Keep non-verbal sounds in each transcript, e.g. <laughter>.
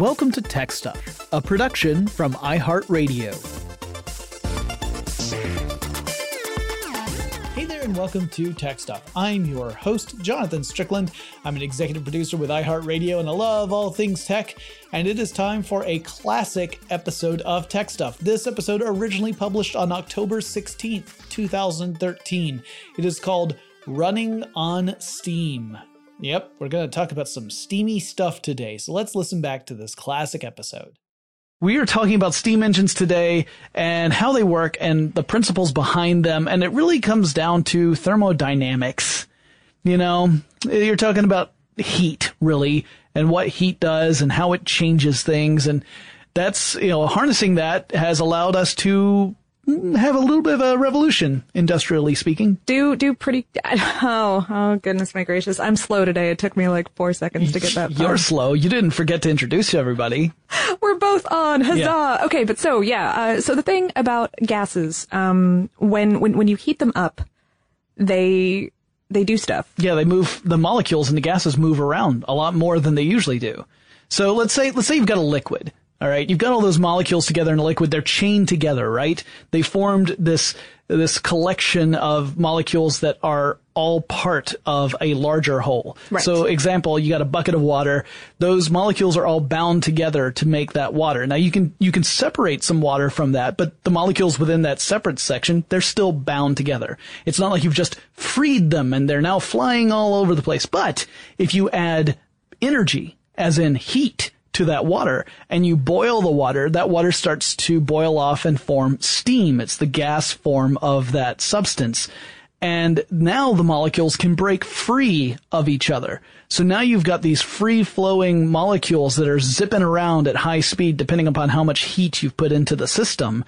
Welcome to Tech Stuff, a production from iHeartRadio. Hey there, and welcome to Tech Stuff. I'm your host, Jonathan Strickland. I'm an executive producer with iHeartRadio, and I love all things tech. And it is time for a classic episode of Tech Stuff. This episode originally published on October 16th, 2013. It is called Running on Steam. Yep, we're going to talk about some steamy stuff today, so let's listen back to this classic episode. We are talking about steam engines today and how they work and the principles behind them, and it really comes down to thermodynamics. You know, you're talking about heat, really, and what heat does and how it changes things, and that's, you know, harnessing that has allowed us to have a little bit of a revolution, industrially speaking. Do do pretty. <laughs> Oh oh goodness my gracious! I'm slow today. It took me like four seconds to get that. <laughs> You're far. slow. You didn't forget to introduce everybody. <laughs> We're both on. Huzzah! Yeah. Okay, but so yeah. Uh, so the thing about gases, um, when when when you heat them up, they they do stuff. Yeah, they move. The molecules in the gases move around a lot more than they usually do. So let's say let's say you've got a liquid all right. You've got all those molecules together in a liquid. They're chained together, right? They formed this, this collection of molecules that are all part of a larger whole. Right. So example, you got a bucket of water. Those molecules are all bound together to make that water. Now you can, you can separate some water from that, but the molecules within that separate section, they're still bound together. It's not like you've just freed them and they're now flying all over the place. But if you add energy, as in heat, to that water and you boil the water, that water starts to boil off and form steam. It's the gas form of that substance. And now the molecules can break free of each other. So now you've got these free flowing molecules that are zipping around at high speed depending upon how much heat you've put into the system.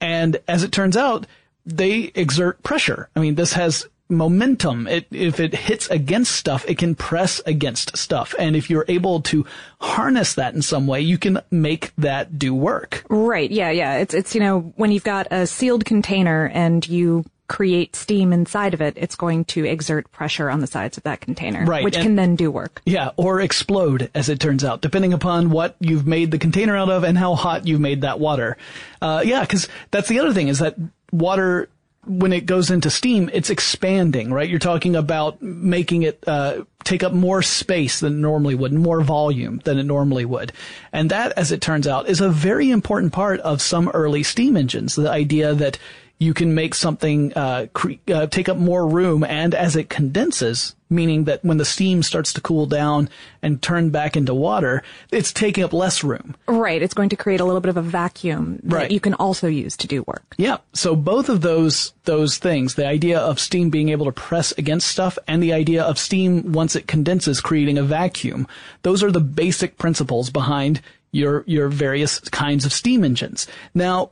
And as it turns out, they exert pressure. I mean, this has momentum. It, if it hits against stuff, it can press against stuff. And if you're able to harness that in some way, you can make that do work. Right. Yeah. Yeah. It's, it's, you know, when you've got a sealed container and you create steam inside of it, it's going to exert pressure on the sides of that container, right. which and, can then do work. Yeah, or explode, as it turns out, depending upon what you've made the container out of and how hot you've made that water. Uh, yeah, because that's the other thing is that water when it goes into steam, it's expanding, right? You're talking about making it uh, take up more space than it normally would, more volume than it normally would. And that, as it turns out, is a very important part of some early steam engines. The idea that you can make something uh, cre- uh, take up more room, and as it condenses, meaning that when the steam starts to cool down and turn back into water, it's taking up less room. Right. It's going to create a little bit of a vacuum that right. you can also use to do work. Yeah. So both of those those things, the idea of steam being able to press against stuff and the idea of steam once it condenses creating a vacuum, those are the basic principles behind your your various kinds of steam engines. Now,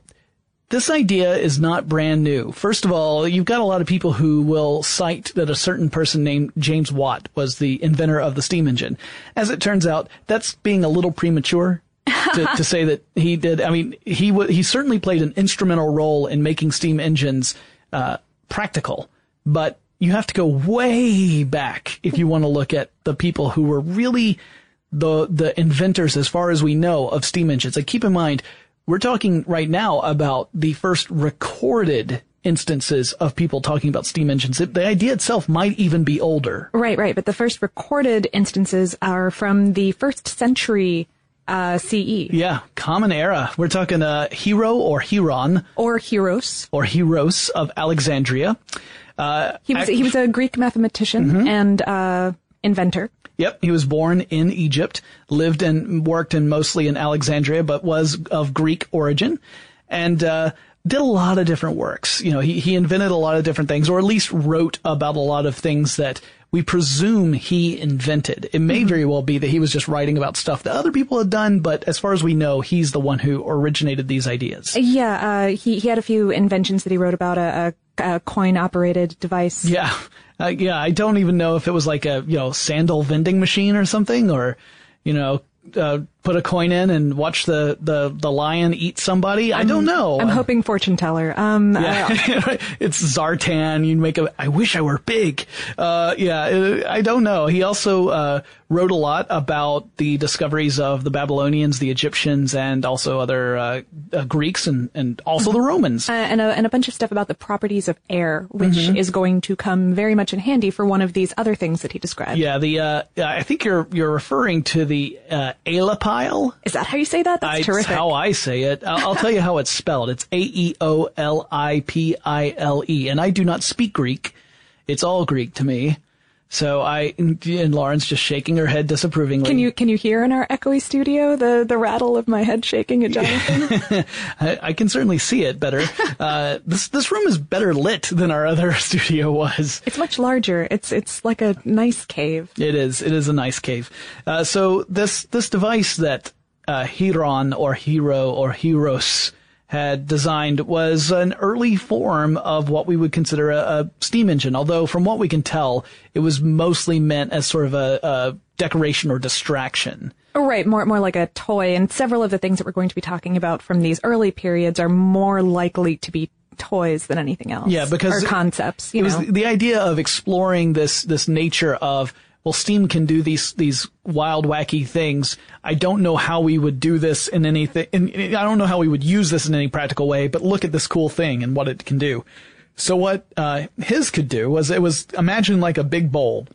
this idea is not brand new. First of all, you've got a lot of people who will cite that a certain person named James Watt was the inventor of the steam engine. As it turns out, that's being a little premature. to, <laughs> to, say that he did. I mean, he w- he certainly played an instrumental role in making steam engines uh, practical, but you have to go way back if you want to look at the people who were really the the inventors, as far as we know, of steam engines. Like, keep in mind, we're talking right now about the first recorded instances of people talking about steam engines. The idea itself might even be older. Right, right. But the first recorded instances are from the first century uh, CE. Yeah, common era. We're talking uh, Hero or Heron. Or Heros. Or Heros of Alexandria. Uh, he was he was a Greek mathematician mm-hmm. and uh, inventor. Yep, he was born in Egypt, lived and worked in mostly in Alexandria, but was of Greek origin, and uh, did a lot of different works. You know, he he invented a lot of different things, or at least wrote about a lot of things that we presume he invented. It may mm-hmm. very well be that he was just writing about stuff that other people had done, but as far as we know, he's the one who originated these ideas. Yeah, uh, he he had a few inventions that he wrote about a, a, a coin operated device. Yeah, uh, yeah, I don't even know if it was like a, you know, sandal vending machine or something or, you know, uh, put a coin in and watch the, the, the lion eat somebody? I'm, I do not know. I'm hoping fortune teller. Um, yeah. <laughs> it's Zoltar. You make a, I wish I were big. Uh, yeah, I don't know. He also, uh, wrote a lot about the discoveries of the Babylonians, the Egyptians, and also other, uh, uh Greeks and, and also the Romans. Uh, and, a, and a bunch of stuff about the properties of air, which mm-hmm. is going to come very much in handy for one of these other things that he described. Yeah, the, uh, I think you're, you're referring to the, uh, Aeolipile. Is that how you say that? That's I, terrific. how I say it. I'll, I'll tell you how it's spelled. It's A-E-O-L-I-P-I-L-E. And I do not speak Greek. It's all Greek to me. So I and Lauren's just shaking her head disapprovingly. Can you can you hear in our echoey studio the the rattle of my head shaking at Jonathan? <laughs> I, I, can certainly see it better. <laughs> Uh, this this room is better lit than our other <laughs> studio was. It's much larger. It's it's like a nice cave. It is. It is a nice cave. Uh, so this this device that uh, Hieron or Hero or Heros had designed was an early form of what we would consider a, a, steam engine. Although from what we can tell, it was mostly meant as sort of a, a decoration or distraction. Oh, right, more more like a toy. And several of the things that we're going to be talking about from these early periods are more likely to be toys than anything else. Yeah, because or concepts. it know? was the idea of exploring this this nature of well, Steam can do these these wild, wacky things. I don't know how we would do this in anything. In, I don't know how we would use this in any practical way. But look at this cool thing and what it can do. So what uh, his could do was it was imagine like a big bowl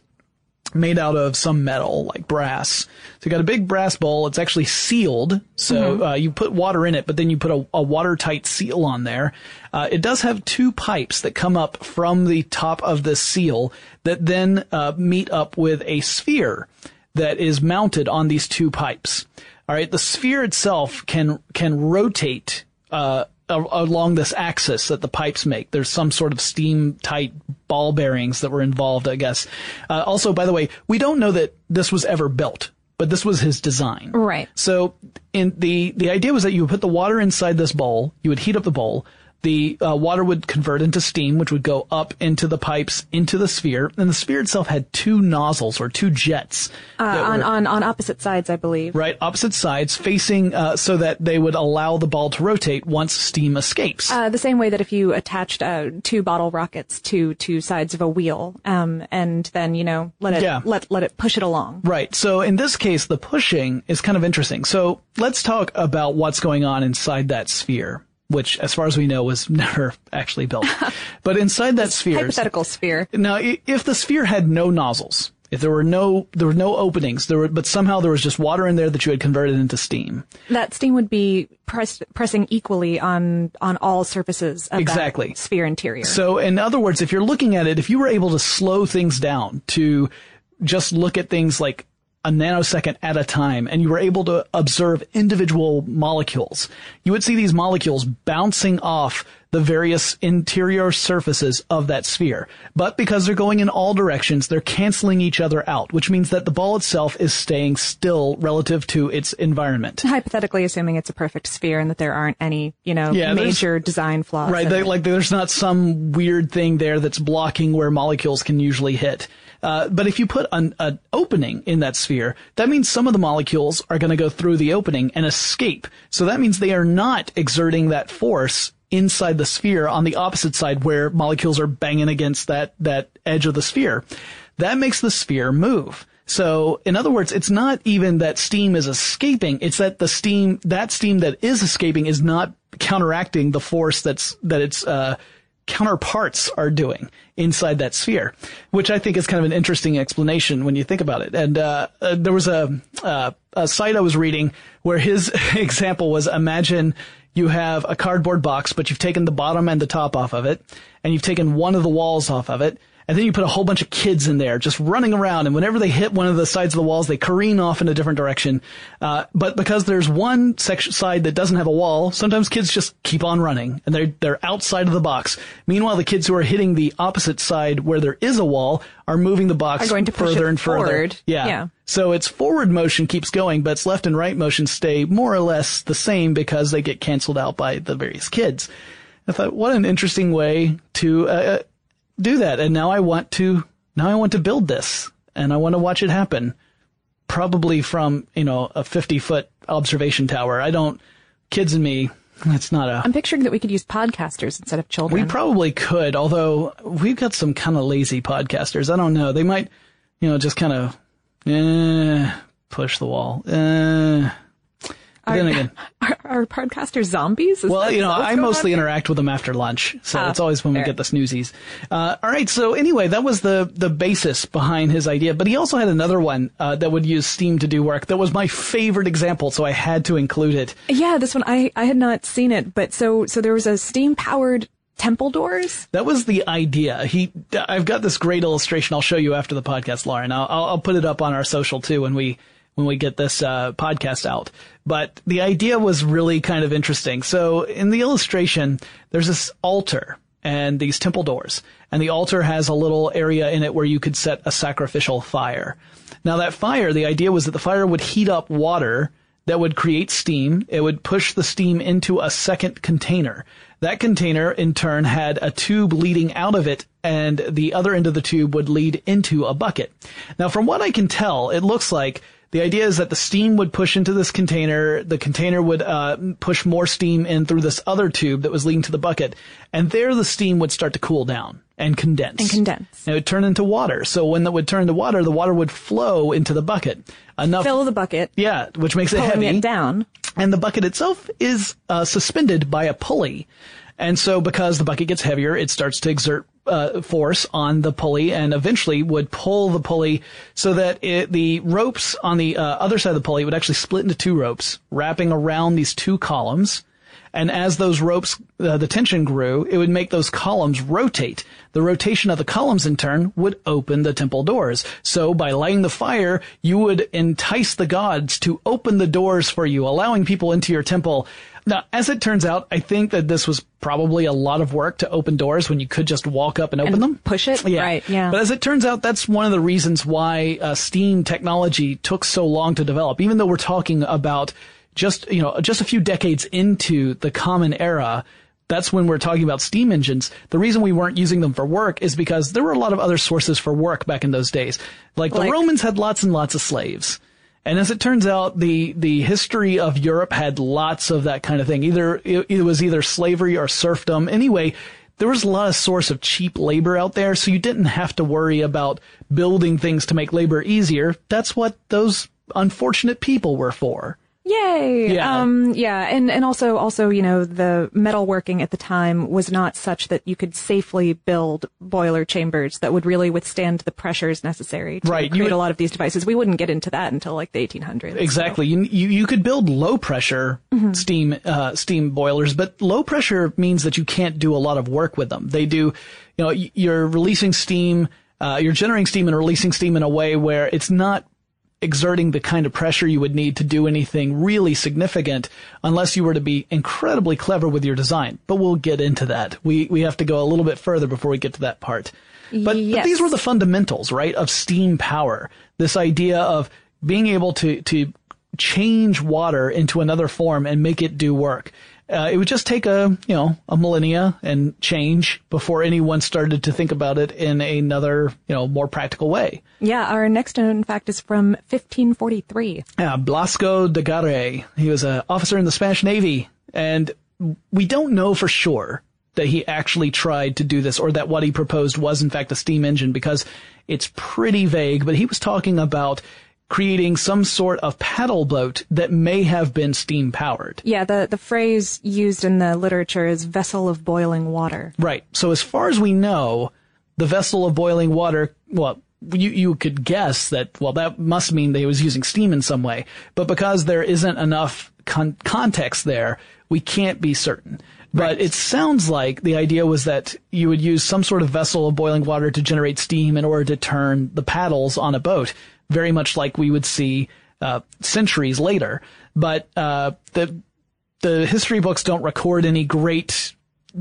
made out of some metal like brass. So you got a big brass bowl. It's actually sealed. So mm-hmm. uh, you put water in it, but then you put a, a watertight seal on there. Uh, it does have two pipes that come up from the top of the seal that then uh, meet up with a sphere that is mounted on these two pipes. All right, the sphere itself can can rotate uh, along this axis that the pipes make. There's some sort of steam tight ball bearings that were involved, I guess. Uh, also, by the way, we don't know that this was ever built, but this was his design. Right. So, in the the idea was that you would put the water inside this bowl, you would heat up the bowl, the uh, water would convert into steam, which would go up into the pipes into the sphere, and the sphere itself had two nozzles or two jets uh, on, were, on on opposite sides, I believe. Right, opposite sides, facing uh, so that they would allow the ball to rotate once steam escapes. Uh, the same way that if you attached uh, two bottle rockets to two sides of a wheel, um, and then you know let it yeah. let let it push it along. Right. So in this case, the pushing is kind of interesting. So let's talk about what's going on inside that sphere which, as far as we know, was <laughs> never actually built. <laughs> but inside that sphere, hypothetical sphere. Now, if the sphere had no nozzles, if there were no there were no openings, there were, but somehow there was just water in there that you had converted into steam. That steam would be press, pressing equally on on all surfaces of exactly. that sphere interior. So, in other words, if you're looking at it, if you were able to slow things down to just look at things like a nanosecond at a time and you were able to observe individual molecules, you would see these molecules bouncing off the various interior surfaces of that sphere. But because they're going in all directions, they're canceling each other out, which means that the ball itself is staying still relative to its environment. Hypothetically assuming it's a perfect sphere and that there aren't any, you know, yeah, major design flaws. Right. They, like there's not some weird thing there that's blocking where molecules can usually hit. Uh, but if you put an, an, opening in that sphere, that means some of the molecules are going to go through the opening and escape. So that means they are not exerting that force inside the sphere on the opposite side where molecules are banging against that, that edge of the sphere. That makes the sphere move. So, in other words, it's not even that steam is escaping, it's that the steam, that steam that is escaping is not counteracting the force that's, that it's, uh, counterparts are doing inside that sphere, which I think is kind of an interesting explanation when you think about it. And uh, uh, there was a, uh, a site I was reading where his <laughs> example was imagine you have a cardboard box, but you've taken the bottom and the top off of it, and you've taken one of the walls off of it, and then you put a whole bunch of kids in there just running around, and whenever they hit one of the sides of the walls, they careen off in a different direction. Uh, but because there's one section side that doesn't have a wall, sometimes kids just keep on running, and they're they're outside of the box. Meanwhile, the kids who are hitting the opposite side where there is a wall are moving the box further and further. Forward. Yeah. yeah. So its forward motion keeps going, but its left and right motion stay more or less the same because they get canceled out by the various kids. I thought, what an interesting way to uh, do that. And now I want to, now I want to build this and I want to watch it happen. probably from, you know, a 50 foot observation tower. I don't, kids and me, that's not a. I'm picturing that we could use podcasters instead of children. We probably could, although we've got some kind of lazy podcasters. I don't know. They might, you know, just kind of, eh, push the wall. Eh. Are, then <laughs> again, are, are podcasters zombies? Is well, you know, I mostly interact with them after lunch, so ah, it's always when fair. we get the snoozies. Uh, all right, so anyway, that was the the basis behind his idea. But he also had another one uh, that would use Steam to do work. That was my favorite example, so I had to include it. Yeah, this one I I had not seen it, but so so there was a Steam powered temple doors? That was the idea. He, I've got this great illustration. I'll show you after the podcast, Lauren. I'll, I'll put it up on our social too when we when we get this uh, podcast out. But the idea was really kind of interesting. So in the illustration, there's this altar and these temple doors, and the altar has a little area in it where you could set a sacrificial fire. Now that fire, the idea was that the fire would heat up water that would create steam. It would push the steam into a second container. That container, in turn, had a tube leading out of it, and the other end of the tube would lead into a bucket. Now, from what I can tell, it looks like the idea is that the steam would push into this container. The container would uh, push more steam in through this other tube that was leading to the bucket, and there the steam would start to cool down and condense. And condense. And it would turn into water. So when it would turn into water, the water would flow into the bucket. Enough. Fill the bucket. Yeah, which makes it heavy. it down. And the bucket itself is uh, suspended by a pulley. And so because the bucket gets heavier, it starts to exert uh, force on the pulley and eventually would pull the pulley so that it, the ropes on the uh, other side of the pulley would actually split into two ropes wrapping around these two columns. And as those ropes, uh, the tension grew, it would make those columns rotate. The rotation of the columns in turn would open the temple doors. So by lighting the fire, you would entice the gods to open the doors for you, allowing people into your temple now, as it turns out, I think that this was probably a lot of work to open doors when you could just walk up and open and them. Push it? Yeah. Right, yeah. But as it turns out, that's one of the reasons why uh, Steam technology took so long to develop. Even though we're talking about just, you know, just a few decades into the common era, that's when we're talking about steam engines. The reason we weren't using them for work is because there were a lot of other sources for work back in those days. Like, like the Romans had lots and lots of slaves. And as it turns out, the, the history of Europe had lots of that kind of thing. Either, it, it was either slavery or serfdom. Anyway, there was a lot of source of cheap labor out there, so you didn't have to worry about building things to make labor easier. That's what those unfortunate people were for. Yay! Yeah. Um, yeah, and, and also, also, you know, the metalworking at the time was not such that you could safely build boiler chambers that would really withstand the pressures necessary to right. create would, a lot of these devices. We wouldn't get into that until like the 1800s. Exactly. So. You, you, could build low pressure mm-hmm. steam, uh, steam boilers, but low pressure means that you can't do a lot of work with them. They do, you know, you're releasing steam, uh, you're generating steam and releasing steam in a way where it's not exerting the kind of pressure you would need to do anything really significant unless you were to be incredibly clever with your design. But we'll get into that. We, we have to go a little bit further before we get to that part. But, yes. but these were the fundamentals, right, of steam power. This idea of being able to, to change water into another form and make it do work. Uh, it would just take a, you know, a millennia and change before anyone started to think about it in another, you know, more practical way. Yeah, our next known fact is from 1543. Yeah, Blasco de Garay. He was an officer in the Spanish Navy, and we don't know for sure that he actually tried to do this or that what he proposed was in fact a steam engine because it's pretty vague, but he was talking about creating some sort of paddle boat that may have been steam powered. Yeah, the, the phrase used in the literature is vessel of boiling water. Right. So as far as we know, the vessel of boiling water, well, you, you could guess that, well, that must mean they was using steam in some way. But because there isn't enough con- context there, we can't be certain. But right. it sounds like the idea was that you would use some sort of vessel of boiling water to generate steam in order to turn the paddles on a boat very much like we would see uh, centuries later. But uh, the the history books don't record any great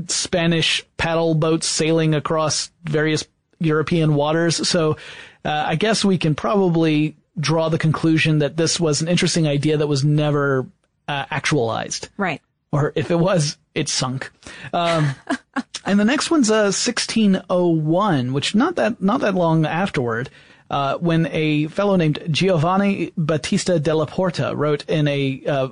Spanish paddle boats sailing across various European waters. So uh, I guess we can probably draw the conclusion that this was an interesting idea that was never uh, actualized. Right. Or if it was, it sunk. Um, <laughs> and the next one's uh, 1601, which not that not that long afterward. Uh, when a fellow named Giovanni Battista della Porta wrote in a, uh,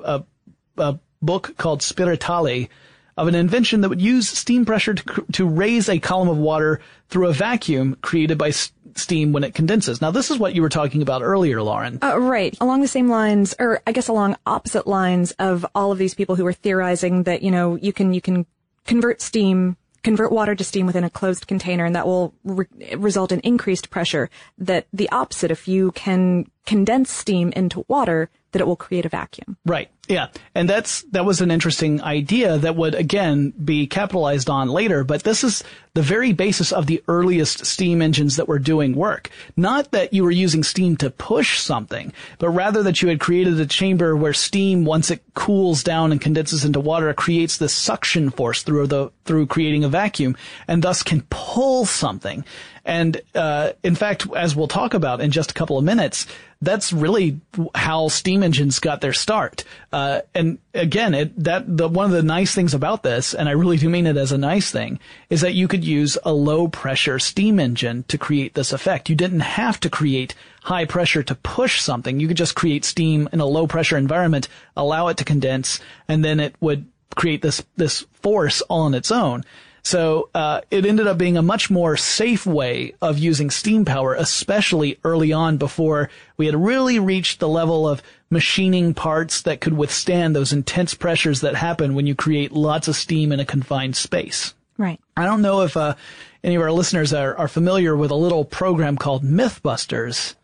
a, a book called Spiritali of an invention that would use steam pressure to, to raise a column of water through a vacuum created by steam when it condenses. Now, this is what you were talking about earlier, Lauren. Uh, right. Along the same lines, or I guess along opposite lines of all of these people who were theorizing that, you know, you can, you can convert steam convert water to steam within a closed container and that will re- result in increased pressure. That the opposite, if you can condense steam into water, that it will create a vacuum. Right. Yeah. And that's, that was an interesting idea that would again be capitalized on later, but this is the very basis of the earliest steam engines that were doing work. Not that you were using steam to push something, but rather that you had created a chamber where steam, once it cools down and condenses into water, creates this suction force through the, through creating a vacuum and thus can pull something. And, uh, in fact, as we'll talk about in just a couple of minutes, that's really how steam engines got their start. Uh, and again, it, that the, one of the nice things about this, and I really do mean it as a nice thing, is that you could use a low pressure steam engine to create this effect. You didn't have to create high pressure to push something. You could just create steam in a low pressure environment, allow it to condense, and then it would create this this force all on its own. So uh, it ended up being a much more safe way of using steam power, especially early on before we had really reached the level of machining parts that could withstand those intense pressures that happen when you create lots of steam in a confined space. Right. I don't know if uh, any of our listeners are, are familiar with a little program called Mythbusters.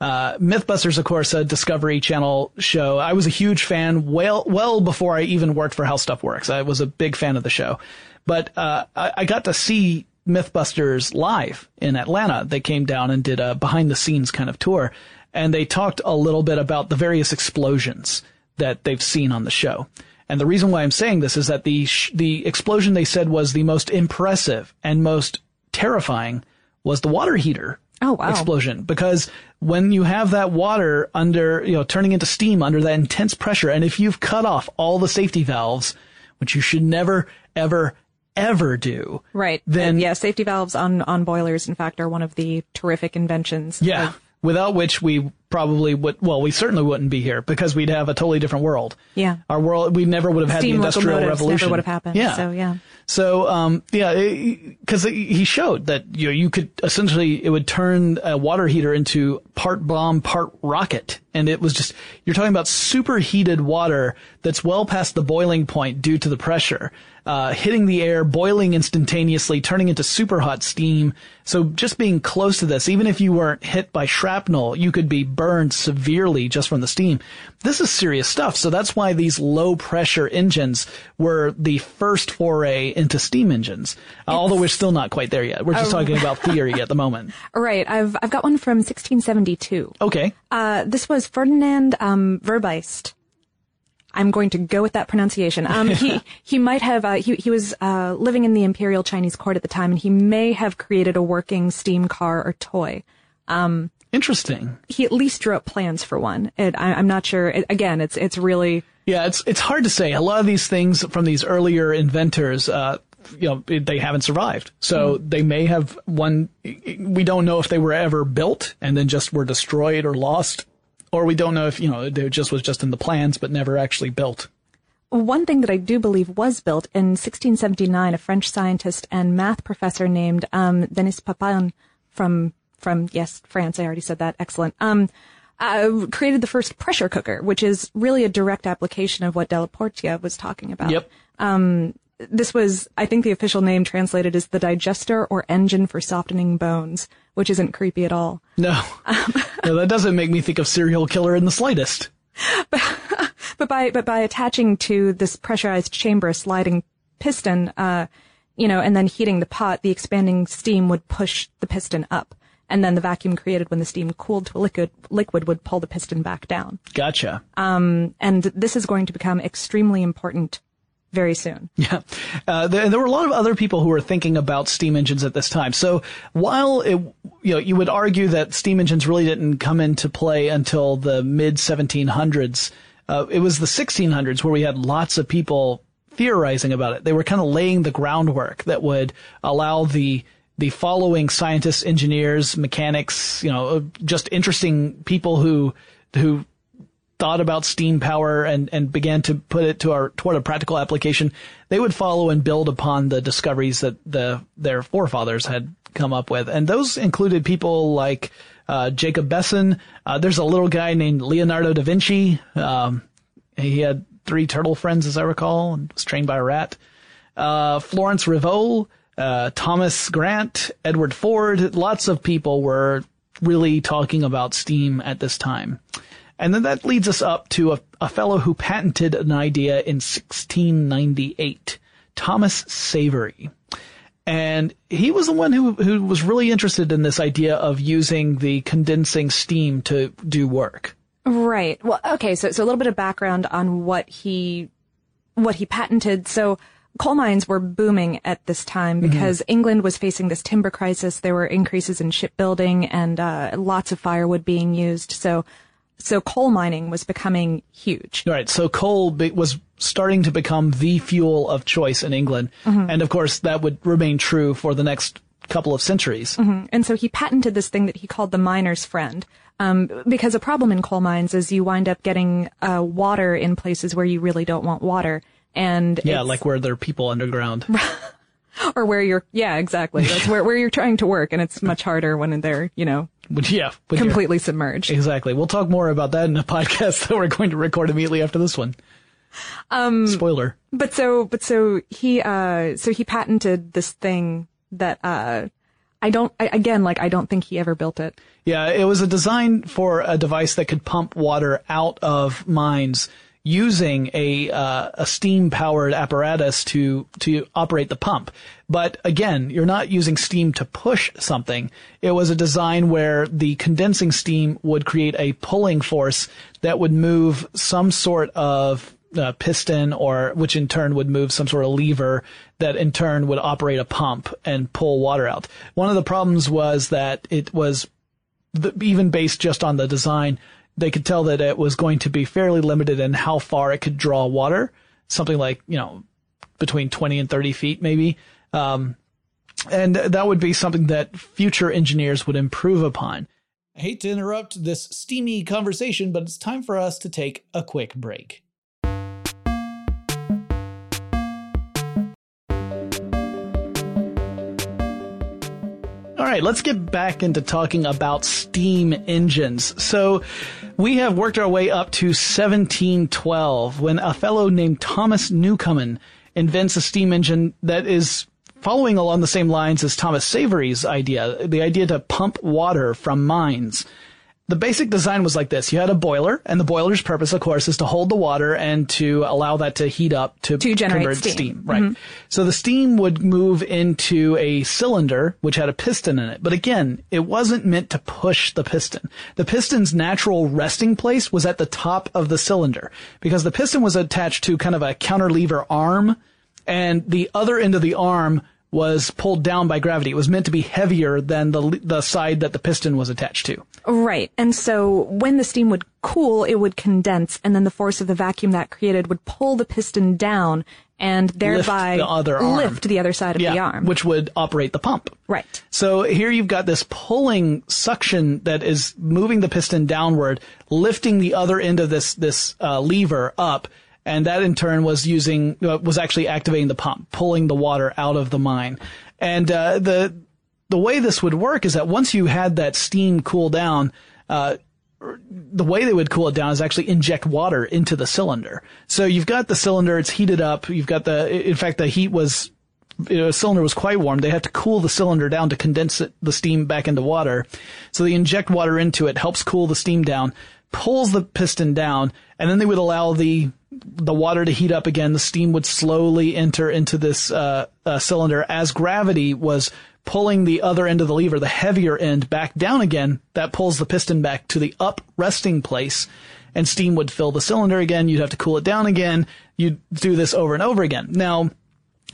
Uh, Mythbusters, of course, a Discovery Channel show. I was a huge fan well, well before I even worked for How Stuff Works. I was a big fan of the show. But uh, I, I got to see MythBusters live in Atlanta. They came down and did a behind the scenes kind of tour, and they talked a little bit about the various explosions that they've seen on the show. And the reason why I'm saying this is that the sh- the explosion they said was the most impressive and most terrifying was the water heater oh, wow. explosion because when you have that water under you know turning into steam under that intense pressure and if you've cut off all the safety valves which you should never ever ever do. Right. Then yeah, safety valves on on boilers in fact are one of the terrific inventions. Yeah. Of, without which we probably would well we certainly wouldn't be here because we'd have a totally different world yeah our world we never would have had Steam the industrial revolution never would have happened yeah so yeah so um yeah because he showed that you know you could essentially it would turn a water heater into part bomb part rocket and it was just you're talking about superheated water that's well past the boiling point due to the pressure uh, hitting the air, boiling instantaneously, turning into super hot steam. So just being close to this, even if you weren't hit by shrapnel, you could be burned severely just from the steam. This is serious stuff. So that's why these low pressure engines were the first foray into steam engines. It's, although we're still not quite there yet. We're just uh, talking about <laughs> theory at the moment. Right. I've I've got one from 1672. Okay. Uh, this was Ferdinand um, Verbiest. I'm going to go with that pronunciation. Um, <laughs> he he might have uh, he he was uh, living in the Imperial Chinese court at the time, and he may have created a working steam car or toy. Um, Interesting. He at least drew up plans for one. It, I, am not sure. It, again, it's it's really yeah. It's it's hard to say. A lot of these things from these earlier inventors. Uh, you know, they haven't survived. So mm. they may have one, we don't know if they were ever built and then just were destroyed or lost or we don't know if, you know, it just was just in the plans but never actually built. One thing that I do believe was built in 1679, a French scientist and math professor named um, Denis Papin from from yes France. I already said that. Excellent. Um, uh, created the first pressure cooker, which is really a direct application of what Della Porta was talking about. Yep. Um, this was, I think the official name translated is the digester or engine for softening bones, which isn't creepy at all. No. Um, no, that doesn't make me think of serial killer in the slightest. But, <laughs> but by, but by attaching to this pressurized chamber a sliding piston, uh, you know, and then heating the pot, the expanding steam would push the piston up. And then the vacuum created when the steam cooled to a liquid, liquid would pull the piston back down. Gotcha. Um, and this is going to become extremely important very soon. <laughs> Yeah. Uh, there, there, were a lot of other people who were thinking about steam engines at this time. So while it, you know, you would argue that steam engines really didn't come into play until the mid 1700s, uh, it was the 1600s where we had lots of people theorizing about it. They were kind of laying the groundwork that would allow the the following scientists, engineers, mechanics, you know, just interesting people who, who thought about steam power and, and began to put it to our, toward a practical application, they would follow and build upon the discoveries that the, their forefathers had come up with. And those included people like, uh, Jacob Besson. Uh, there's a little guy named Leonardo da Vinci. Um, he had three turtle friends, as I recall, and was trained by a rat. Uh, Florence Rivault, uh, Thomas Grant, Edward Ford. Lots of people were really talking about steam at this time. And then that leads us up to a, a fellow who patented an idea in 1698, Thomas Savery. And he was the one who, who was really interested in this idea of using the condensing steam to do work. Right. Well, okay. So, so a little bit of background on what he, what he patented. So coal mines were booming at this time mm-hmm. because mm-hmm. England was facing this timber crisis. There were increases in shipbuilding and, uh, lots of firewood being used. So so coal mining was becoming huge. Right. So coal be- was starting to become the fuel of choice in England. Mm-hmm. And of course, that would remain true for the next couple of centuries. Mm-hmm. And so he patented this thing that he called the miner's friend. Um, because a problem in coal mines is you wind up getting uh, water in places where you really don't want water. And yeah, like where there are people underground. <laughs> or where you're, yeah, exactly. That's where, where you're trying to work and it's much harder when they're, you know, yeah, completely submerged. Exactly. We'll talk more about that in a <laughs> podcast that we're going to record immediately after this one. Um, spoiler. But so, but so he, uh, so he patented this thing that, uh, I don't, I, again, like, I don't think he ever built it. Yeah, it was a design for a device that could pump water out of mines using a uh, a steam powered apparatus to to operate the pump. But again, you're not using steam to push something. It was a design where the condensing steam would create a pulling force that would move some sort of uh, piston or which in turn would move some sort of lever that in turn would operate a pump and pull water out. One of the problems was that it was even based just on the design they could tell that it was going to be fairly limited in how far it could draw water, something like, you know, between 20 and 30 feet maybe. Um, and that would be something that future engineers would improve upon. I hate to interrupt this steamy conversation, but it's time for us to take a quick break. Right, let's get back into talking about steam engines. So, we have worked our way up to 1712 when a fellow named Thomas Newcomen invents a steam engine that is following along the same lines as Thomas Savery's idea, the idea to pump water from mines the basic design was like this. You had a boiler, and the boiler's purpose, of course, is to hold the water and to allow that to heat up to, to generate convert steam. steam. Right. Mm-hmm. So the steam would move into a cylinder, which had a piston in it. But again, it wasn't meant to push the piston. The piston's natural resting place was at the top of the cylinder because the piston was attached to kind of a counterlever arm and the other end of the arm was pulled down by gravity. It was meant to be heavier than the the side that the piston was attached to. Right. And so when the steam would cool, it would condense and then the force of the vacuum that created would pull the piston down and thereby lift the other, lift the other side of yeah, the arm. Which would operate the pump. Right. So here you've got this pulling suction that is moving the piston downward, lifting the other end of this, this, uh, lever up and that in turn was using uh, was actually activating the pump, pulling the water out of the mine. And uh, the the way this would work is that once you had that steam cool down, uh, the way they would cool it down is actually inject water into the cylinder. So you've got the cylinder, it's heated up. You've got the, in fact, the heat was, the cylinder was quite warm. They have to cool the cylinder down to condense it, the steam back into water. So they inject water into it, helps cool the steam down, pulls the piston down, and then they would allow the the water to heat up again, the steam would slowly enter into this uh, uh, cylinder as gravity was pulling the other end of the lever, the heavier end, back down again. That pulls the piston back to the up resting place, and steam would fill the cylinder again. You'd have to cool it down again. You'd do this over and over again. Now,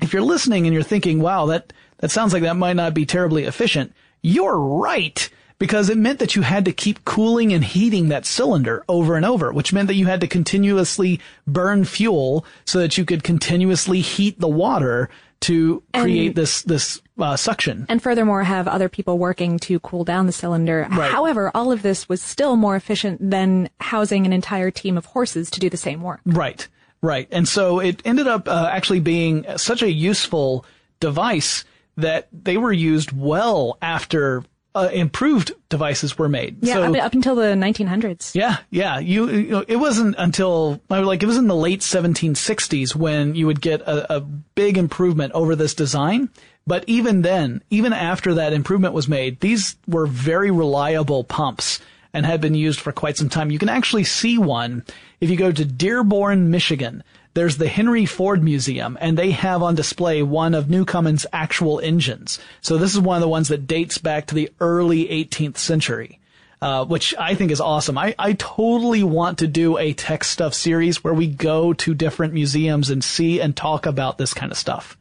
if you're listening and you're thinking, "Wow, that that sounds like that might not be terribly efficient," you're right because it meant that you had to keep cooling and heating that cylinder over and over, which meant that you had to continuously burn fuel so that you could continuously heat the water to create and, this this uh, suction. And furthermore, have other people working to cool down the cylinder. Right. However, all of this was still more efficient than housing an entire team of horses to do the same work. Right, right. And so it ended up uh, actually being such a useful device that they were used well after uh, improved devices were made. Yeah, so, up, up until the 1900s. yeah, yeah. You, you know, it wasn't until like it was in the late 1760s when you would get a, a big improvement over this design. But even then, even after that improvement was made, these were very reliable pumps and had been used for quite some time. You can actually see one if you go to Dearborn, Michigan. There's the Henry Ford Museum, and they have on display one of Newcomen's actual engines. So this is one of the ones that dates back to the early 18th century. Uh, which I think is awesome. I, I totally want to do a tech stuff series where we go to different museums and see and talk about this kind of stuff.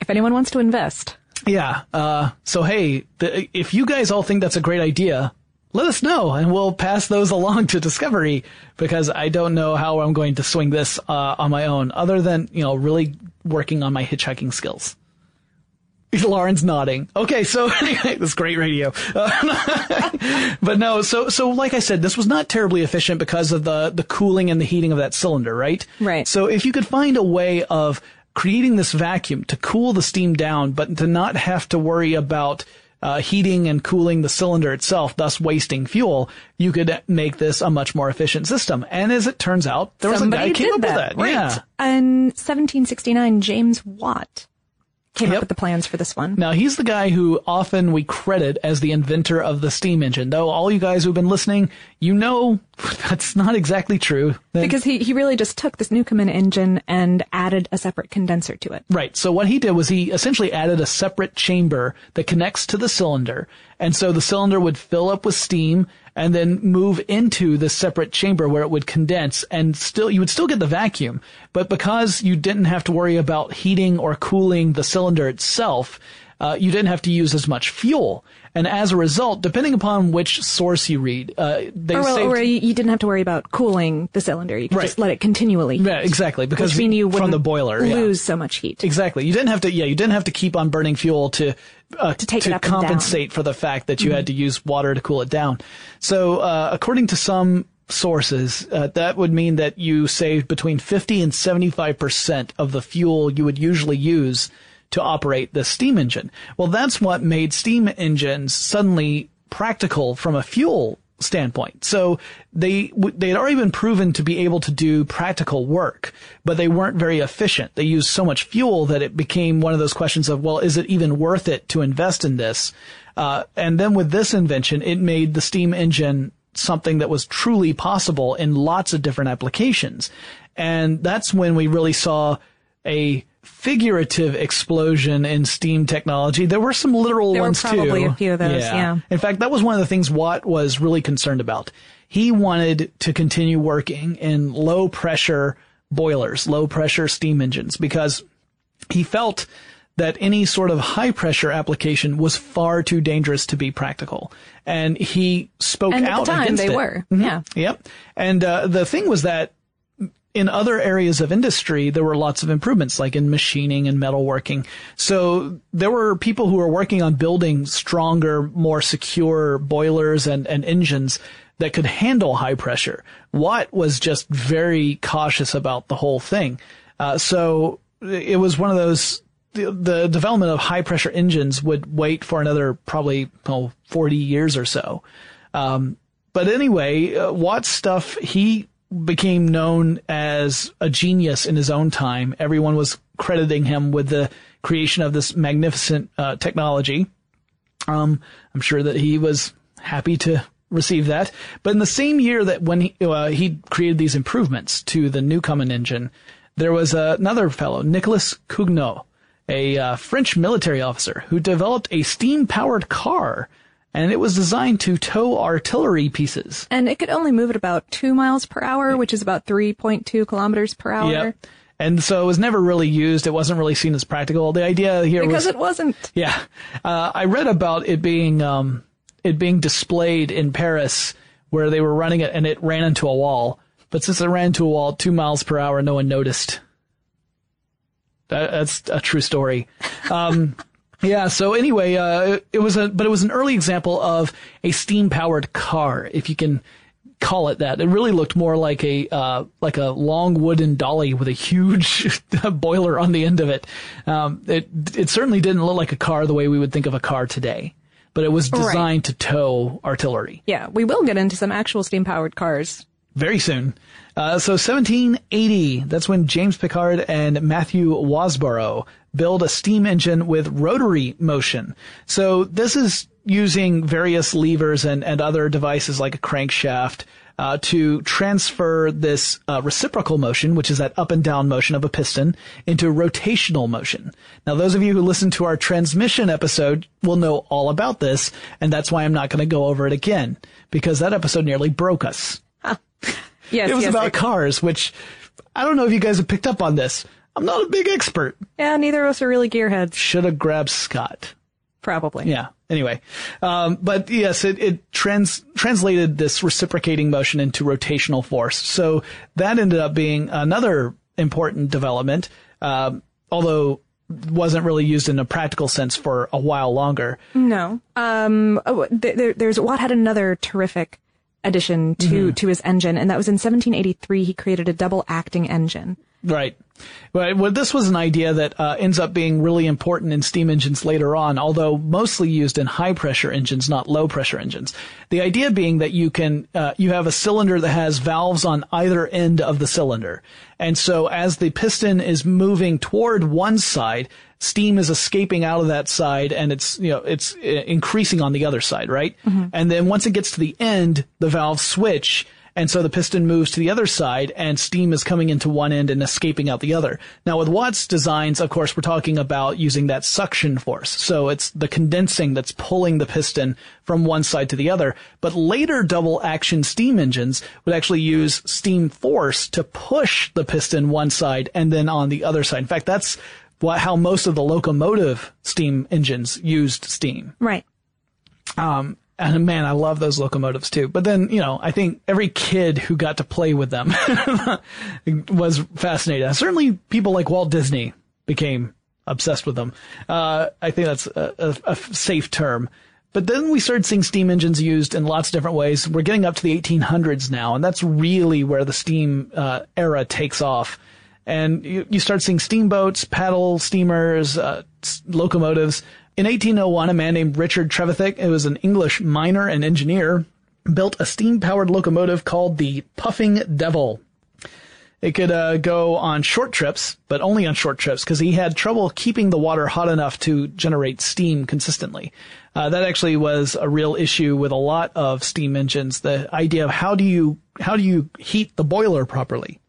If anyone wants to invest. Yeah. Uh, so hey, the, if you guys all think that's a great idea, let us know and we'll pass those along to Discovery because I don't know how I'm going to swing this uh, on my own other than, you know, really working on my hitchhiking skills. <laughs> Lauren's nodding. Okay, so <laughs> anyway, this great radio. Uh, <laughs> but no, so so like I said, this was not terribly efficient because of the the cooling and the heating of that cylinder, right? Right. So if you could find a way of creating this vacuum to cool the steam down, but to not have to worry about uh, heating and cooling the cylinder itself, thus wasting fuel, you could make this a much more efficient system. And as it turns out, there was Somebody a guy who came up that. with that. Right. Yeah. In 1769, James Watt came Yep. up with the plans for this one. Now he's the guy who often we credit as the inventor of the steam engine. Though all you guys who've been listening, you know <laughs> that's not exactly true. Because he, he really just took this Newcomen engine and added a separate condenser to it. Right. So what he did was he essentially added a separate chamber that connects to the cylinder. And so the cylinder would fill up with steam and then move into the separate chamber where it would condense and still, you would still get the vacuum. But because you didn't have to worry about heating or cooling the cylinder itself, uh, you didn't have to use as much fuel. And as a result, depending upon which source you read, uh, they Or, well, saved- or you, you didn't have to worry about cooling the cylinder. You could Right. just let it continually. yeah, exactly. Because Which mean you from the boiler, yeah. lose so much heat. Exactly. You didn't have to. Yeah, you didn't have to keep on burning fuel to uh, to take it up and down. Mm-hmm. compensate for the fact that you had to use water to cool it down. So, uh, according to some sources, uh, that would mean that you saved between fifty and seventy-five percent of the fuel you would usually use to operate the steam engine. Well, that's what made steam engines suddenly practical from a fuel standpoint. So they they had already been proven to be able to do practical work, but they weren't very efficient. They used so much fuel that it became one of those questions of, well, is it even worth it to invest in this? Uh, and then with this invention, it made the steam engine something that was truly possible in lots of different applications. And that's when we really saw a figurative explosion in steam technology. There were some literal There were ones probably too. a few of those, yeah. In fact, that was one of the things Watt was really concerned about. He wanted to continue working in low pressure boilers, low pressure steam engines, because he felt that any sort of high pressure application was far too dangerous to be practical. And he spoke And at out the time, against they it. were. Mhm. Yeah. Yep. And uh, the thing was that in other areas of industry, there were lots of improvements, like in machining and metalworking. So there were people who were working on building stronger, more secure boilers and, and engines that could handle high pressure. Watt was just very cautious about the whole thing. Uh, so it was one of those, the, the development of high pressure engines would wait for another probably oh, 40 years or so. Um, but anyway, uh, Watt's stuff, he became known as a genius in his own time. Everyone was crediting him with the creation of this magnificent uh, technology. Um, I'm sure that he was happy to receive that. But in the same year that when he, uh, he created these improvements to the Newcomen engine, there was uh, another fellow, Nicolas Cugnot, a uh, French military officer who developed a steam-powered car, and it was designed to tow artillery pieces. And it could only move at about two miles per hour, which is about 3.2 kilometers per hour. Yep. And so it was never really used. It wasn't really seen as practical. The idea here was Because was, it wasn't. yeah, uh, I read about it being, um, it being displayed in Paris where they were running it and it ran into a wall. But since it ran into a wall two miles per hour, no one noticed. That, that's a true story. Um, <laughs> Yeah. So anyway, uh, it was a, but it was an early example of a steam powered car, if you can call it that. It really looked more like a, uh, like a long wooden dolly with a huge <laughs> boiler on the end of it. Um, it, it certainly didn't look like a car the way we would think of a car today, but it was designed Right. to tow artillery. Yeah, we will get into some actual steam powered cars. Very soon. Uh, so 1780, that's when James Pickard and Matthew Wasbrough build a steam engine with rotary motion. So this is using various levers and, and other devices like a crankshaft uh, to transfer this uh, reciprocal motion, which is that up and down motion of a piston, into rotational motion. Now, those of you who listened to our transmission episode will know all about this, and that's why I'm not going to go over it again, because that episode nearly broke us. Yes, It was yes, about I- cars, which I don't know if you guys have picked up on this. I'm not a big expert. yeah, neither of us are really gearheads. Should have grabbed Scott. Probably. Yeah. Anyway, um, but yes, it, it trans translated this reciprocating motion into rotational force. So that ended up being another important development, um, although wasn't really used in a practical sense for a while longer. No. Um, oh, there, there's Watt had another terrific addition to Mm-hmm. to his engine, and that was in 1783. He created a double acting engine. Right. Well, this was an idea that uh, ends up being really important in steam engines later on, although mostly used in high pressure engines, not low pressure engines. The idea being that you can uh, you have a cylinder that has valves on either end of the cylinder, and so as the piston is moving toward one side, steam is escaping out of that side, and it's you know it's uh, increasing on the other side, right? And then once it gets to the end, the valves switch. And so the piston moves to the other side and steam is coming into one end and escaping out the other. Now with Watt's designs, of course, we're talking about using that suction force. So it's the condensing that's pulling the piston from one side to the other. But later double action steam engines would actually use steam force to push the piston one side and then on the other side. In fact, that's what, how most of the locomotive steam engines used steam. Right. Um, and man, I love those locomotives too. But then, you know, I think every kid who got to play with them <laughs> was fascinated. Certainly people like Walt Disney became obsessed with them. Uh, I think that's a, a, a safe term. But then we started seeing steam engines used in lots of different ways. We're getting up to the 1800s now, and that's really where the steam uh, era takes off. And you, you start seeing steamboats, paddle steamers, uh, locomotives. In 1801, a man named Richard Trevithick, who was an English miner and engineer, built a steam-powered locomotive called the Puffing Devil. It could uh, go on short trips, but only on short trips because he had trouble keeping the water hot enough to generate steam consistently. Uh, that actually was a real issue with a lot of steam engines. The idea of how do you how do you heat the boiler properly?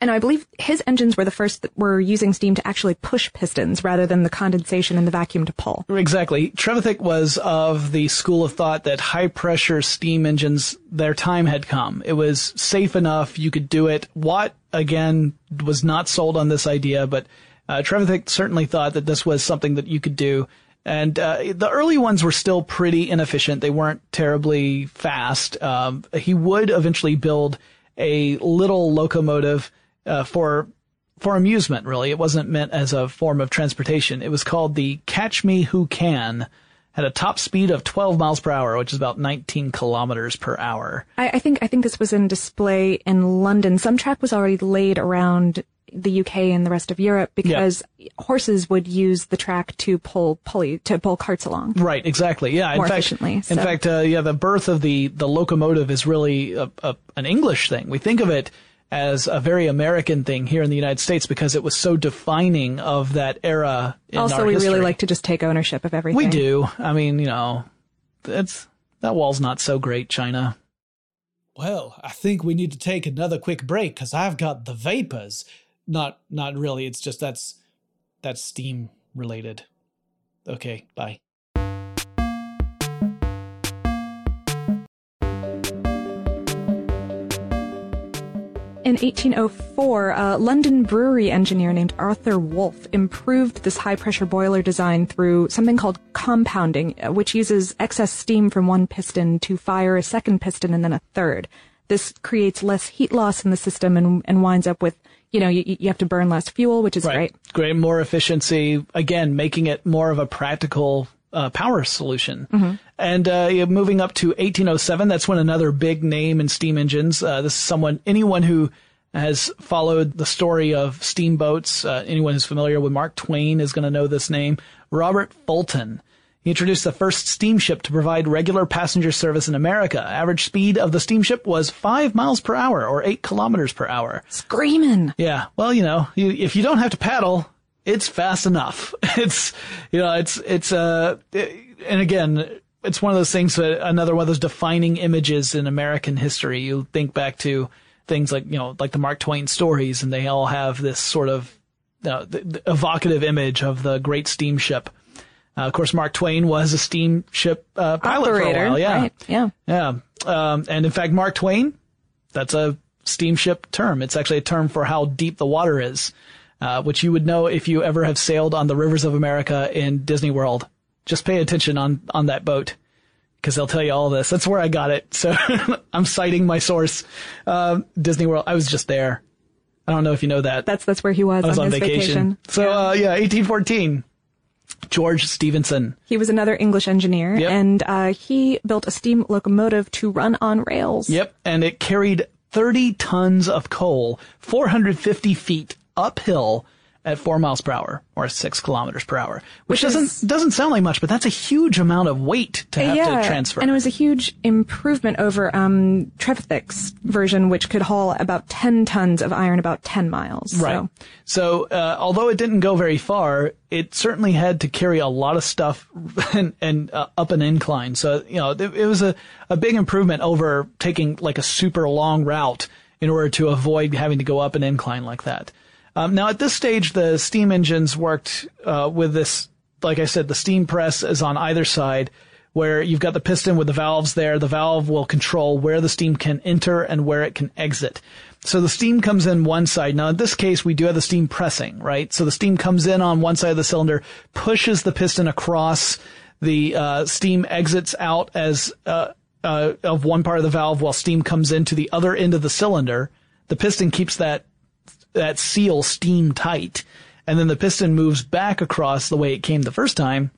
And I believe his engines were the first that were using steam to actually push pistons rather than the condensation and the vacuum to pull. Exactly. Trevithick was of the school of thought that high pressure steam engines, their time had come. It was safe enough. You could do it. Watt, again, was not sold on this idea, but uh, Trevithick certainly thought that this was something that you could do. And uh, the early ones were still pretty inefficient. They weren't terribly fast. Um, he would eventually build a little locomotive uh, for for amusement, really. It wasn't meant as a form of transportation. It was called the Catch Me Who Can. Had a top speed of 12 miles per hour, which is about 19 kilometers per hour. I, I think I think this was in display in London. Some track was already laid around the UK and the rest of Europe because horses would use the track to pull pulley to pull carts along. Right, exactly. Yeah, More in fact, efficiently, in so. fact, uh, yeah, the birth of the the locomotive is really a, a, an English thing. We think of it as a very American thing here in the United States because it was so defining of that era. In also, our we history. really like to just take ownership of everything. We do. I mean, you know, it's that wall's not so great, China. Well, I think we need to take another quick break because I've got the vapors. Not, not really. It's just that's that's steam related. Okay, bye. In 1804, a London brewery engineer named Arthur Woolf improved this high pressure boiler design through something called compounding, uh, which uses excess steam from one piston to fire a second piston and then a third. this creates less heat loss in the system and, and winds up with, you know, you, you have to burn less fuel, which is great. Great, more efficiency. Again, making it more of a practical uh, power solution. And uh, moving up to 1807, that's when another big name in steam engines. Uh, this is someone, anyone who has followed the story of steamboats, uh, anyone who's familiar with Mark Twain is going to know this name. Robert Fulton. He introduced the first steamship to provide regular passenger service in America. Average speed of the steamship was five miles per hour or eight kilometers per hour. Screaming. Yeah. Well, you know, you, if you don't have to paddle, it's fast enough. <laughs> It's, you know, it's, it's, uh, and again, it's one of those things that another one of those defining images in American history. You think back to things like, you know, like the Mark Twain stories and they all have this sort of, uh, the, the evocative image of the great steamship. Uh, of course, Mark Twain was a steamship uh, pilot Operator. for a while. Yeah. Right. Yeah. Yeah. Um, and in fact, Mark Twain, that's a steamship term. It's actually a term for how deep the water is, uh, which you would know if you ever have sailed on the rivers of America in Disney World. Just pay attention on, on that boat because they'll tell you all this. That's where I got it. So <laughs> I'm citing my source. Um, Disney World. I was just there. I don't know if you know that. That's, that's where he was, I was on, on his vacation. So, Yeah. uh, yeah, 1814. George Stephenson. He was another English engineer, Yep. and uh, he built a steam locomotive to run on rails. Yep, and it carried 30 tons of coal, 450 feet uphill at four miles per hour or six kilometers per hour, which, Which doesn't doesn't sound like much, but that's a huge amount of weight to have yeah, to transfer. and it was a huge improvement over um, Trevithick's version, which could haul about 10 tons of iron about 10 miles. Right. So, So, uh, although it didn't go very far, it certainly had to carry a lot of stuff <laughs> and, and uh, up an incline. So, you know, it, it was a, a big improvement over taking like a super long route in order to avoid having to go up an incline like that. Um, now, at this stage, the steam engines worked uh, with this, like I said, the steam press is on either side where you've got the piston with the valves there. The valve will control where the steam can enter and where it can exit. So the steam comes in one side. Now in this case, we do have the steam pressing, right? So the steam comes in on one side of the cylinder, pushes the piston across. The uh, steam exits out as uh, uh, of one part of the valve, while steam comes into the other end of the cylinder. The piston keeps that that seal steam tight, and then the piston moves back across the way it came the first time.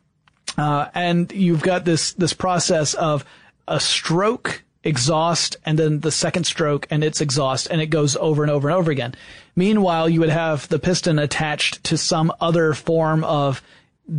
Uh, and you've got this, this process of a stroke, exhaust, and then the second stroke and its exhaust, and it goes over and over and over again. Meanwhile, you would have the piston attached to some other form of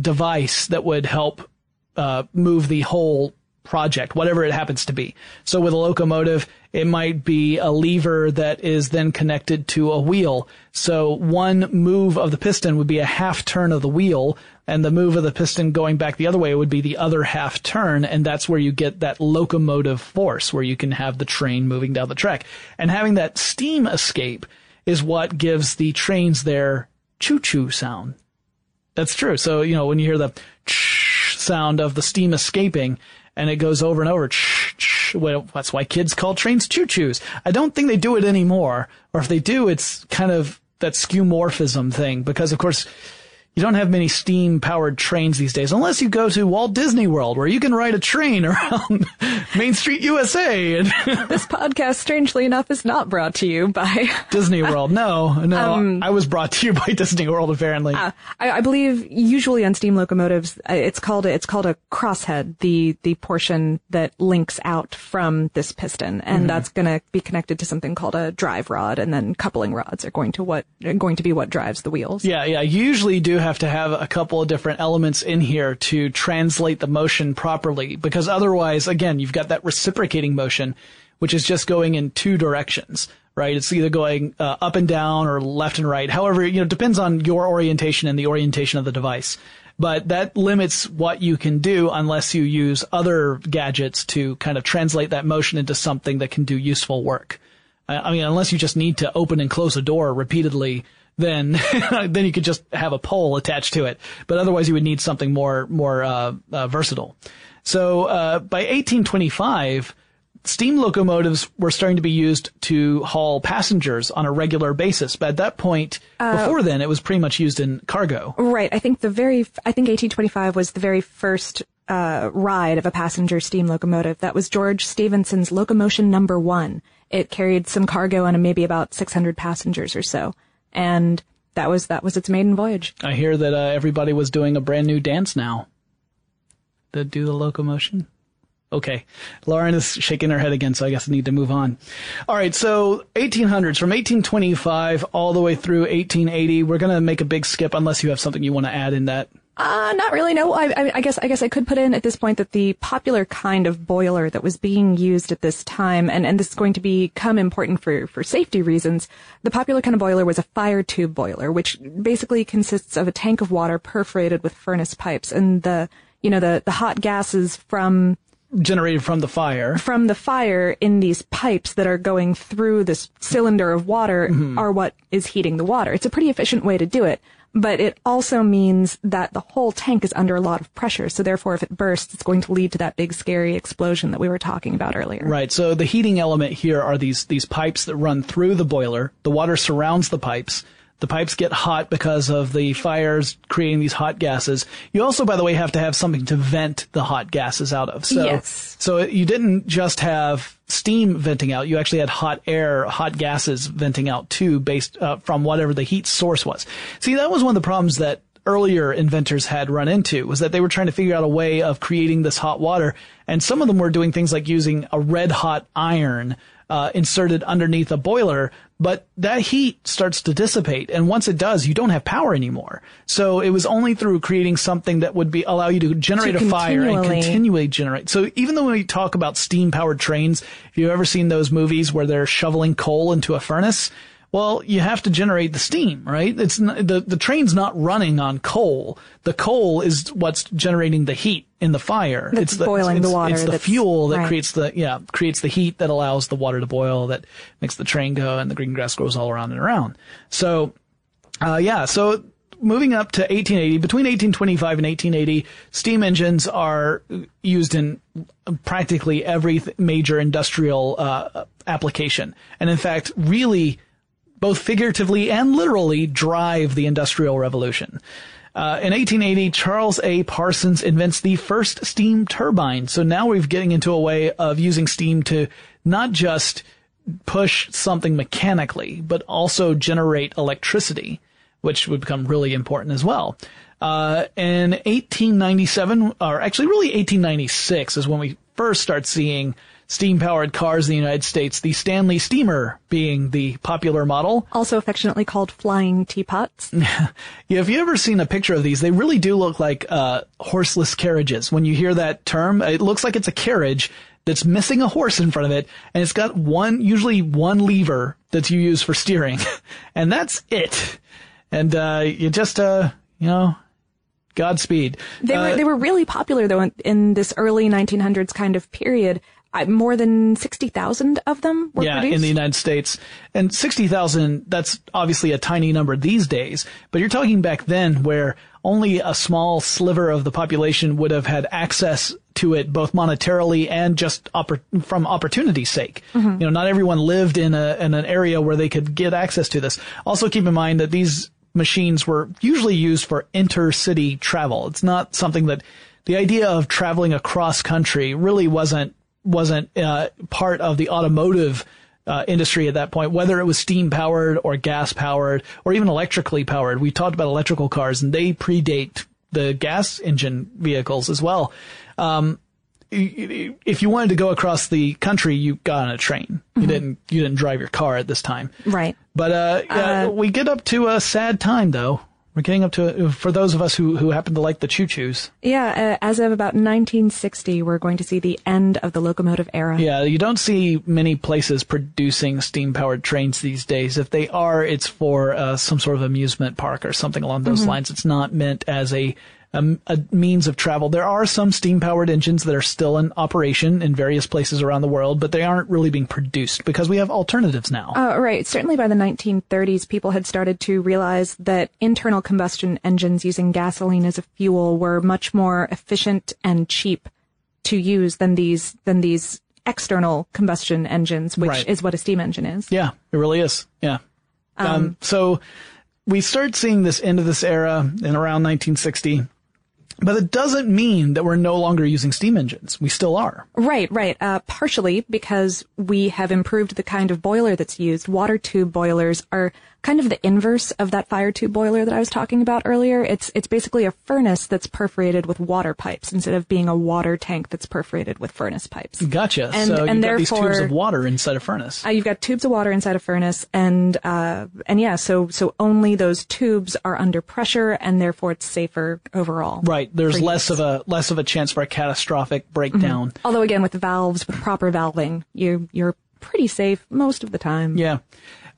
device that would help, uh, move the whole project, whatever it happens to be. So with a locomotive, it might be a lever that is then connected to a wheel. So one move of the piston would be a half turn of the wheel, and the move of the piston going back the other way would be the other half turn, and that's where you get that locomotive force, where you can have the train moving down the track. And having that steam escape is what gives the trains their choo-choo sound. That's true. So, you know, when you hear the sound of the steam escaping and it goes over and over, well, that's why kids call trains choo-choos. I don't think they do it anymore. Or if they do, it's kind of that skeuomorphism thing because of course you don't have many steam powered trains these days unless you go to Walt Disney World where you can ride a train <laughs> around Main Street USA and <laughs> this podcast, strangely enough, is not brought to you by. <laughs> Disney World. No, no, um, I was brought to you by Disney World apparently. Uh, I, I believe usually on steam locomotives, uh, it's called a, it's called a crosshead, the the portion that links out from this piston, and mm-hmm. that's going to be connected to something called a drive rod, and then coupling rods are going to what going to be what drives the wheels. Yeah, yeah. You usually do have to have a couple of different elements in here to translate the motion properly because otherwise, again, you've got that reciprocating motion, which is just going in two directions, right? It's either going uh, up and down or left and right. However, you know, it depends on your orientation and the orientation of the device. But that limits what you can do unless you use other gadgets to kind of translate that motion into something that can do useful work. I mean, unless you just need to open and close a door repeatedly, then <laughs> then you could just have a pole attached to it. But otherwise, you would need something more more uh, uh, versatile. So uh, by 1825, steam locomotives were starting to be used to haul passengers on a regular basis. But at that point, before then, it was pretty much used in cargo. Right. I think the very, I think 1825 was the very first uh, ride of a passenger steam locomotive. That was George Stephenson's locomotion number one. It carried some cargo and maybe about 600 passengers or so. And that was, that was its maiden voyage. I hear that uh, everybody was doing a brand new dance now. To do the locomotion. Okay. Lauren is shaking her head again, so I guess I need to move on. All right. So 1800s from 1825 all the way through 1880. We're to make a big skip unless you have something you want to add in that. Uh, not really. No, I, I, I guess I guess I could put in at this point that the popular kind of boiler that was being used at this time, and, and this is going to become important for for safety reasons. The popular kind of boiler was a fire tube boiler, which basically consists of a tank of water perforated with furnace pipes, and the you know the the hot gases from generated from the fire. from the fire in these pipes that are going through this cylinder of water are what is heating the water. It's a pretty efficient way to do it, but it also means that the whole tank is under a lot of pressure. So therefore, if it bursts, it's going to lead to that big scary explosion that we were talking about earlier. Right. So the heating element here are these these pipes that run through the boiler. The water surrounds the pipes. The pipes get hot because of the fires creating these hot gases. You also, by the way, have to have something to vent the hot gases out of. So, Yes. so you didn't just have steam venting out. You actually had hot air, hot gases venting out too, based uh, from whatever the heat source was. See, that was one of the problems that earlier inventors had run into was that they were trying to figure out a way of creating this hot water. And some of them were doing things like using a red hot iron uh, inserted underneath a boiler, but that heat starts to dissipate. And once it does, you don't have power anymore. So it was only through creating something that would be allow you to generate To a fire and continually- continually generate. So even though we talk about steam powered trains, if you've ever seen those movies where they're shoveling coal into a furnace, well, you have to generate the steam, right? It's not, the the train's not running on coal. The coal is what's generating the heat in the fire. That's it's the, boiling it's, the water, It's the fuel that right. creates the yeah creates the heat that allows the water to boil that makes the train go and the green grass grows all around and around. So uh, yeah, so moving up to 1880, between 1825 and 1880, steam engines are used in practically every th- major industrial uh, application, and in fact, really both figuratively and literally drive the industrial revolution. Uh, in 1880, Charles A. Parsons invents the first steam turbine. So now we're getting into a way of using steam to not just push something mechanically, but also generate electricity, which would become really important as well. Uh, in 1897, or actually really 1896 is when we first start seeing steam powered cars in the United States, the Stanley Steamer being the popular model. <laughs> Also affectionately called flying teapots. <laughs> Yeah, if you ever seen a picture of these, they really do look like uh, horseless carriages. When you hear that term, it looks like it's a carriage that's missing a horse in front of it, and it's got one, usually one lever that you use for steering, <laughs> and that's it. And uh, you just, uh, you know, Godspeed. They Uh, were they were really popular though in, in this early 1900s kind of period. I, more than 60,000 of them were yeah, produced. in the United States. And 60,000, that's obviously a tiny number these days, but you're talking back then where only a small sliver of the population would have had access to it both monetarily and just oppor- from opportunity's sake. Mm-hmm. You know, not everyone lived in a, in an area where they could get access to this. Also keep in mind that these machines were usually used for intercity travel. It's not something that the idea of traveling across country really wasn't wasn't uh, part of the automotive uh, industry at that point, whether it was steam powered or gas powered or even electrically powered. We talked about electrical cars, and they predate the gas engine vehicles as well. Um, if you wanted to go across the country, you got on a train. You didn't. You didn't drive your car at this time. right. But uh, Uh, we get up to a sad time, though. We're getting up to for those of us who who happen to like the choo choos. Yeah, uh, as of about 1960, we're going to see the end of the locomotive era. Yeah, you don't see many places producing steam powered trains these days. If they are, it's for uh, some sort of amusement park or something along those lines. It's not meant as a, a a means of travel. There are some steam powered engines that are still in operation in various places around the world, but they aren't really being produced because we have alternatives now. Uh, right. Certainly by the 1930s, people had started to realize that internal combustion engines using gasoline as a fuel were much more efficient and cheap to use than these than these external combustion engines, which Right. is what a steam engine is. Yeah, it really is. Yeah. Um, so we start seeing this end of this era in around 1960. But it doesn't mean that we're no longer using steam engines. We still are. Right, right. Uh, partially because we have improved the kind of boiler that's used. Water tube boilers are kind of the inverse of that fire tube boiler that I was talking about earlier. It's it's basically a furnace that's perforated with water pipes instead of being a water tank that's perforated with furnace pipes. Gotcha. And- so and you've got these tubes of water inside a furnace. Uh, you've got tubes of water inside a furnace, and uh, and yeah, so so only those tubes are under pressure, and therefore it's safer overall. right. There's less use. of a less of a chance for a catastrophic breakdown. Although again, with valves, with proper valving, you you're pretty safe most of the time. Yeah.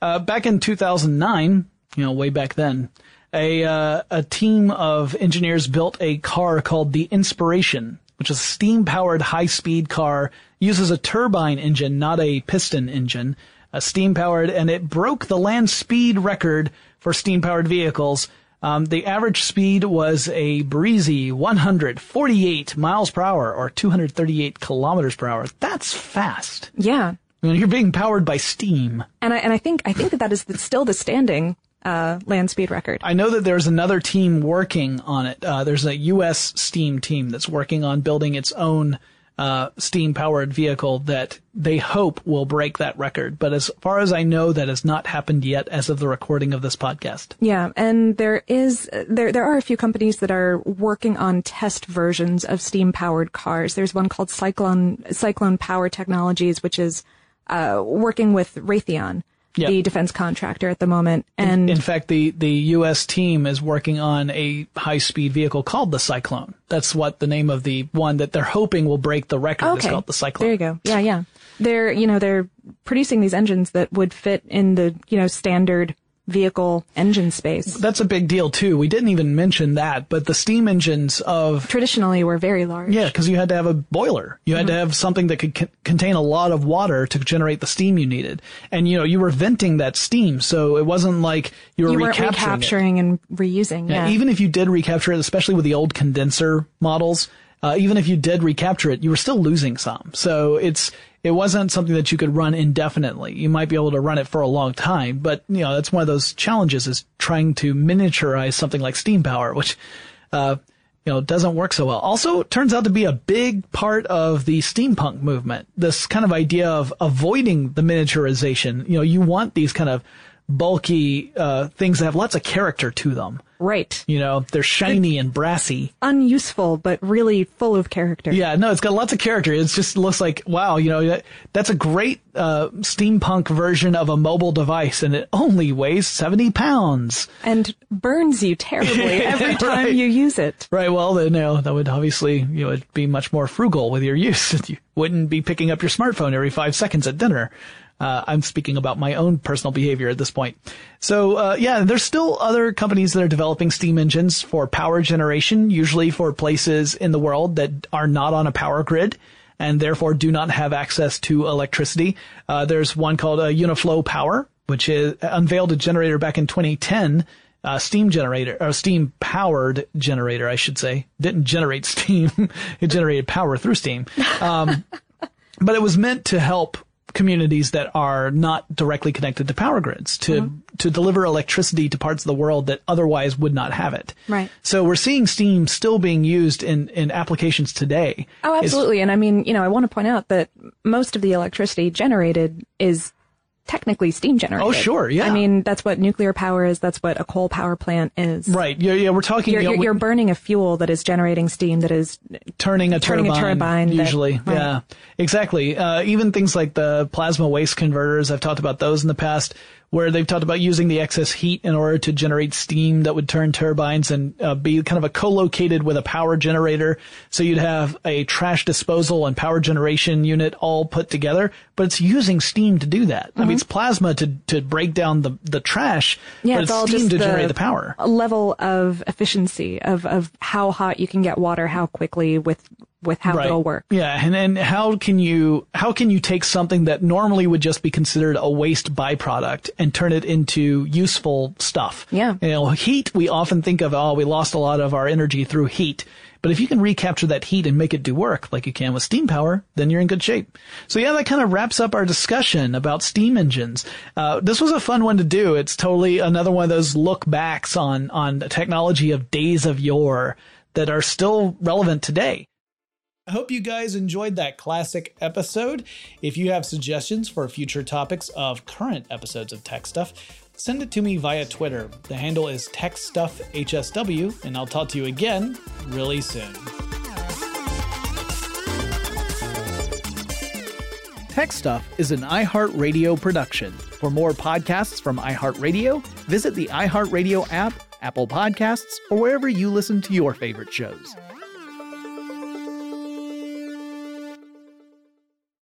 Uh, back in 2009, you know, way back then, a uh, a team of engineers built a car called the Inspiration, which is a steam-powered high-speed car. Uses a turbine engine, not a piston engine. A steam-powered, and it broke the land speed record for steam-powered vehicles. Um, the average speed was a breezy 148 miles per hour, or 238 kilometers per hour. That's fast. Yeah, When you're being powered by steam. and I and I think I think that that is the, still the standing uh, land speed record. I know that there's another team working on it. Uh, there's a U.S. Steam team that's working on building its own uh, steam-powered vehicle that they hope will break that record. But as far as I know, that has not happened yet as of the recording of this podcast. Yeah, and there is there there are a few companies that are working on test versions of steam powered cars. There's one called Cyclone Cyclone Power Technologies, which is uh, working with Raytheon, Yeah. the defense contractor at the moment, and In fact, the, the U.S. team is working on a high-speed vehicle called the Cyclone. That's what the name of the one that they're hoping will break the record is okay, called the Cyclone. there you go. Yeah, yeah. They're you know they're producing these engines that would fit in the you know standard vehicle engine space. That's a big deal too. We didn't even mention that, but the steam engines of Traditionally, were very large. Yeah, because you had to have a boiler. You had to have something that could c- contain a lot of water to generate the steam you needed. And you know, you were venting that steam, so it wasn't like you were you recapturing recapturing and reusing. Yeah, Even if you did recapture it, especially with the old condenser models, uh, even if you did recapture it, you were still losing some. So it's it wasn't something that you could run indefinitely. You might be able to run it for a long time, but you know that's one of those challenges is trying to miniaturize something like steam power, which uh, you know doesn't work so well. Also, turns out to be a big part of the steampunk movement. This kind of idea of avoiding the miniaturization. You know, you want these kind of bulky uh, things that have lots of character to them. right. You know, they're shiny and brassy. unuseful, but really full of character. Yeah, no, it's got lots of character. It just looks like, wow, you know, that- that's a great uh, steampunk version of a mobile device, and it only weighs 70 pounds. And burns you terribly <laughs> every time Right. you use it. Right, well, then, you know, that would obviously, you know, it'd be much more frugal with your <laughs> use. You wouldn't be picking up your smartphone every five seconds at dinner. Uh, I'm speaking about my own personal behavior at this point. So, uh, yeah, there's still other companies that are developing steam engines for power generation, usually for places in the world that are not on a power grid and therefore do not have access to electricity. Uh, there's one called uh, Uniflow Power, which is unveiled a generator back in 2010 uh, steam generator or steam powered generator, I should say. Didn't generate <laughs> steam; it generated power through steam. Um, <laughs> but it was meant to help communities that are not directly connected to power grids to mm-hmm. to deliver electricity to parts of the world that otherwise would not have it. Right. So we're seeing steam still being used in in applications today. Oh, It's- absolutely. And I mean, you know, I want to point out that most of the electricity generated is technically steam generated. Oh, sure, yeah. I mean, that's what nuclear power is. That's what a coal power plant is. right. Yeah, yeah. We're talking. You're, you know, you're, you're burning a fuel that is generating steam that is turning a Turning a turbine, turbine that- usually. right. Yeah, exactly. Uh, even things like the plasma waste converters, I've talked about those in the past, where they've talked about using the excess heat in order to generate steam that would turn turbines and uh, be kind of a co-located with a power generator. So you'd have a trash disposal and power generation unit all put together, but it's using steam to do that. I mean, it's plasma to, to break down the, the trash, Mm-hmm. Yeah, but it's it's, all steam just to the generate the power. A level of efficiency of, of how hot you can get water, how quickly with with how little work. Yeah, and then how can you how can you take something that normally would just be considered a waste byproduct and turn it into useful stuff? Yeah. You know, heat we often think of oh we lost a lot of our energy through heat. But if you can recapture that heat and make it do work like you can with steam power, then you're in good shape. So yeah, that kind of wraps up our discussion about steam engines. Uh, this was a fun one to do. It's totally another one of those look backs on, on the technology of days of yore that are still relevant today. I hope you guys enjoyed that classic episode. If you have suggestions for future topics of current episodes of Tech Stuff, send it to me via Twitter. The handle is TechStuffHSW, and I'll talk to you again really soon. Tech Stuff is an iHeartRadio production. For more podcasts from iHeartRadio, visit the iHeartRadio app, Apple Podcasts, or wherever you listen to your favorite shows.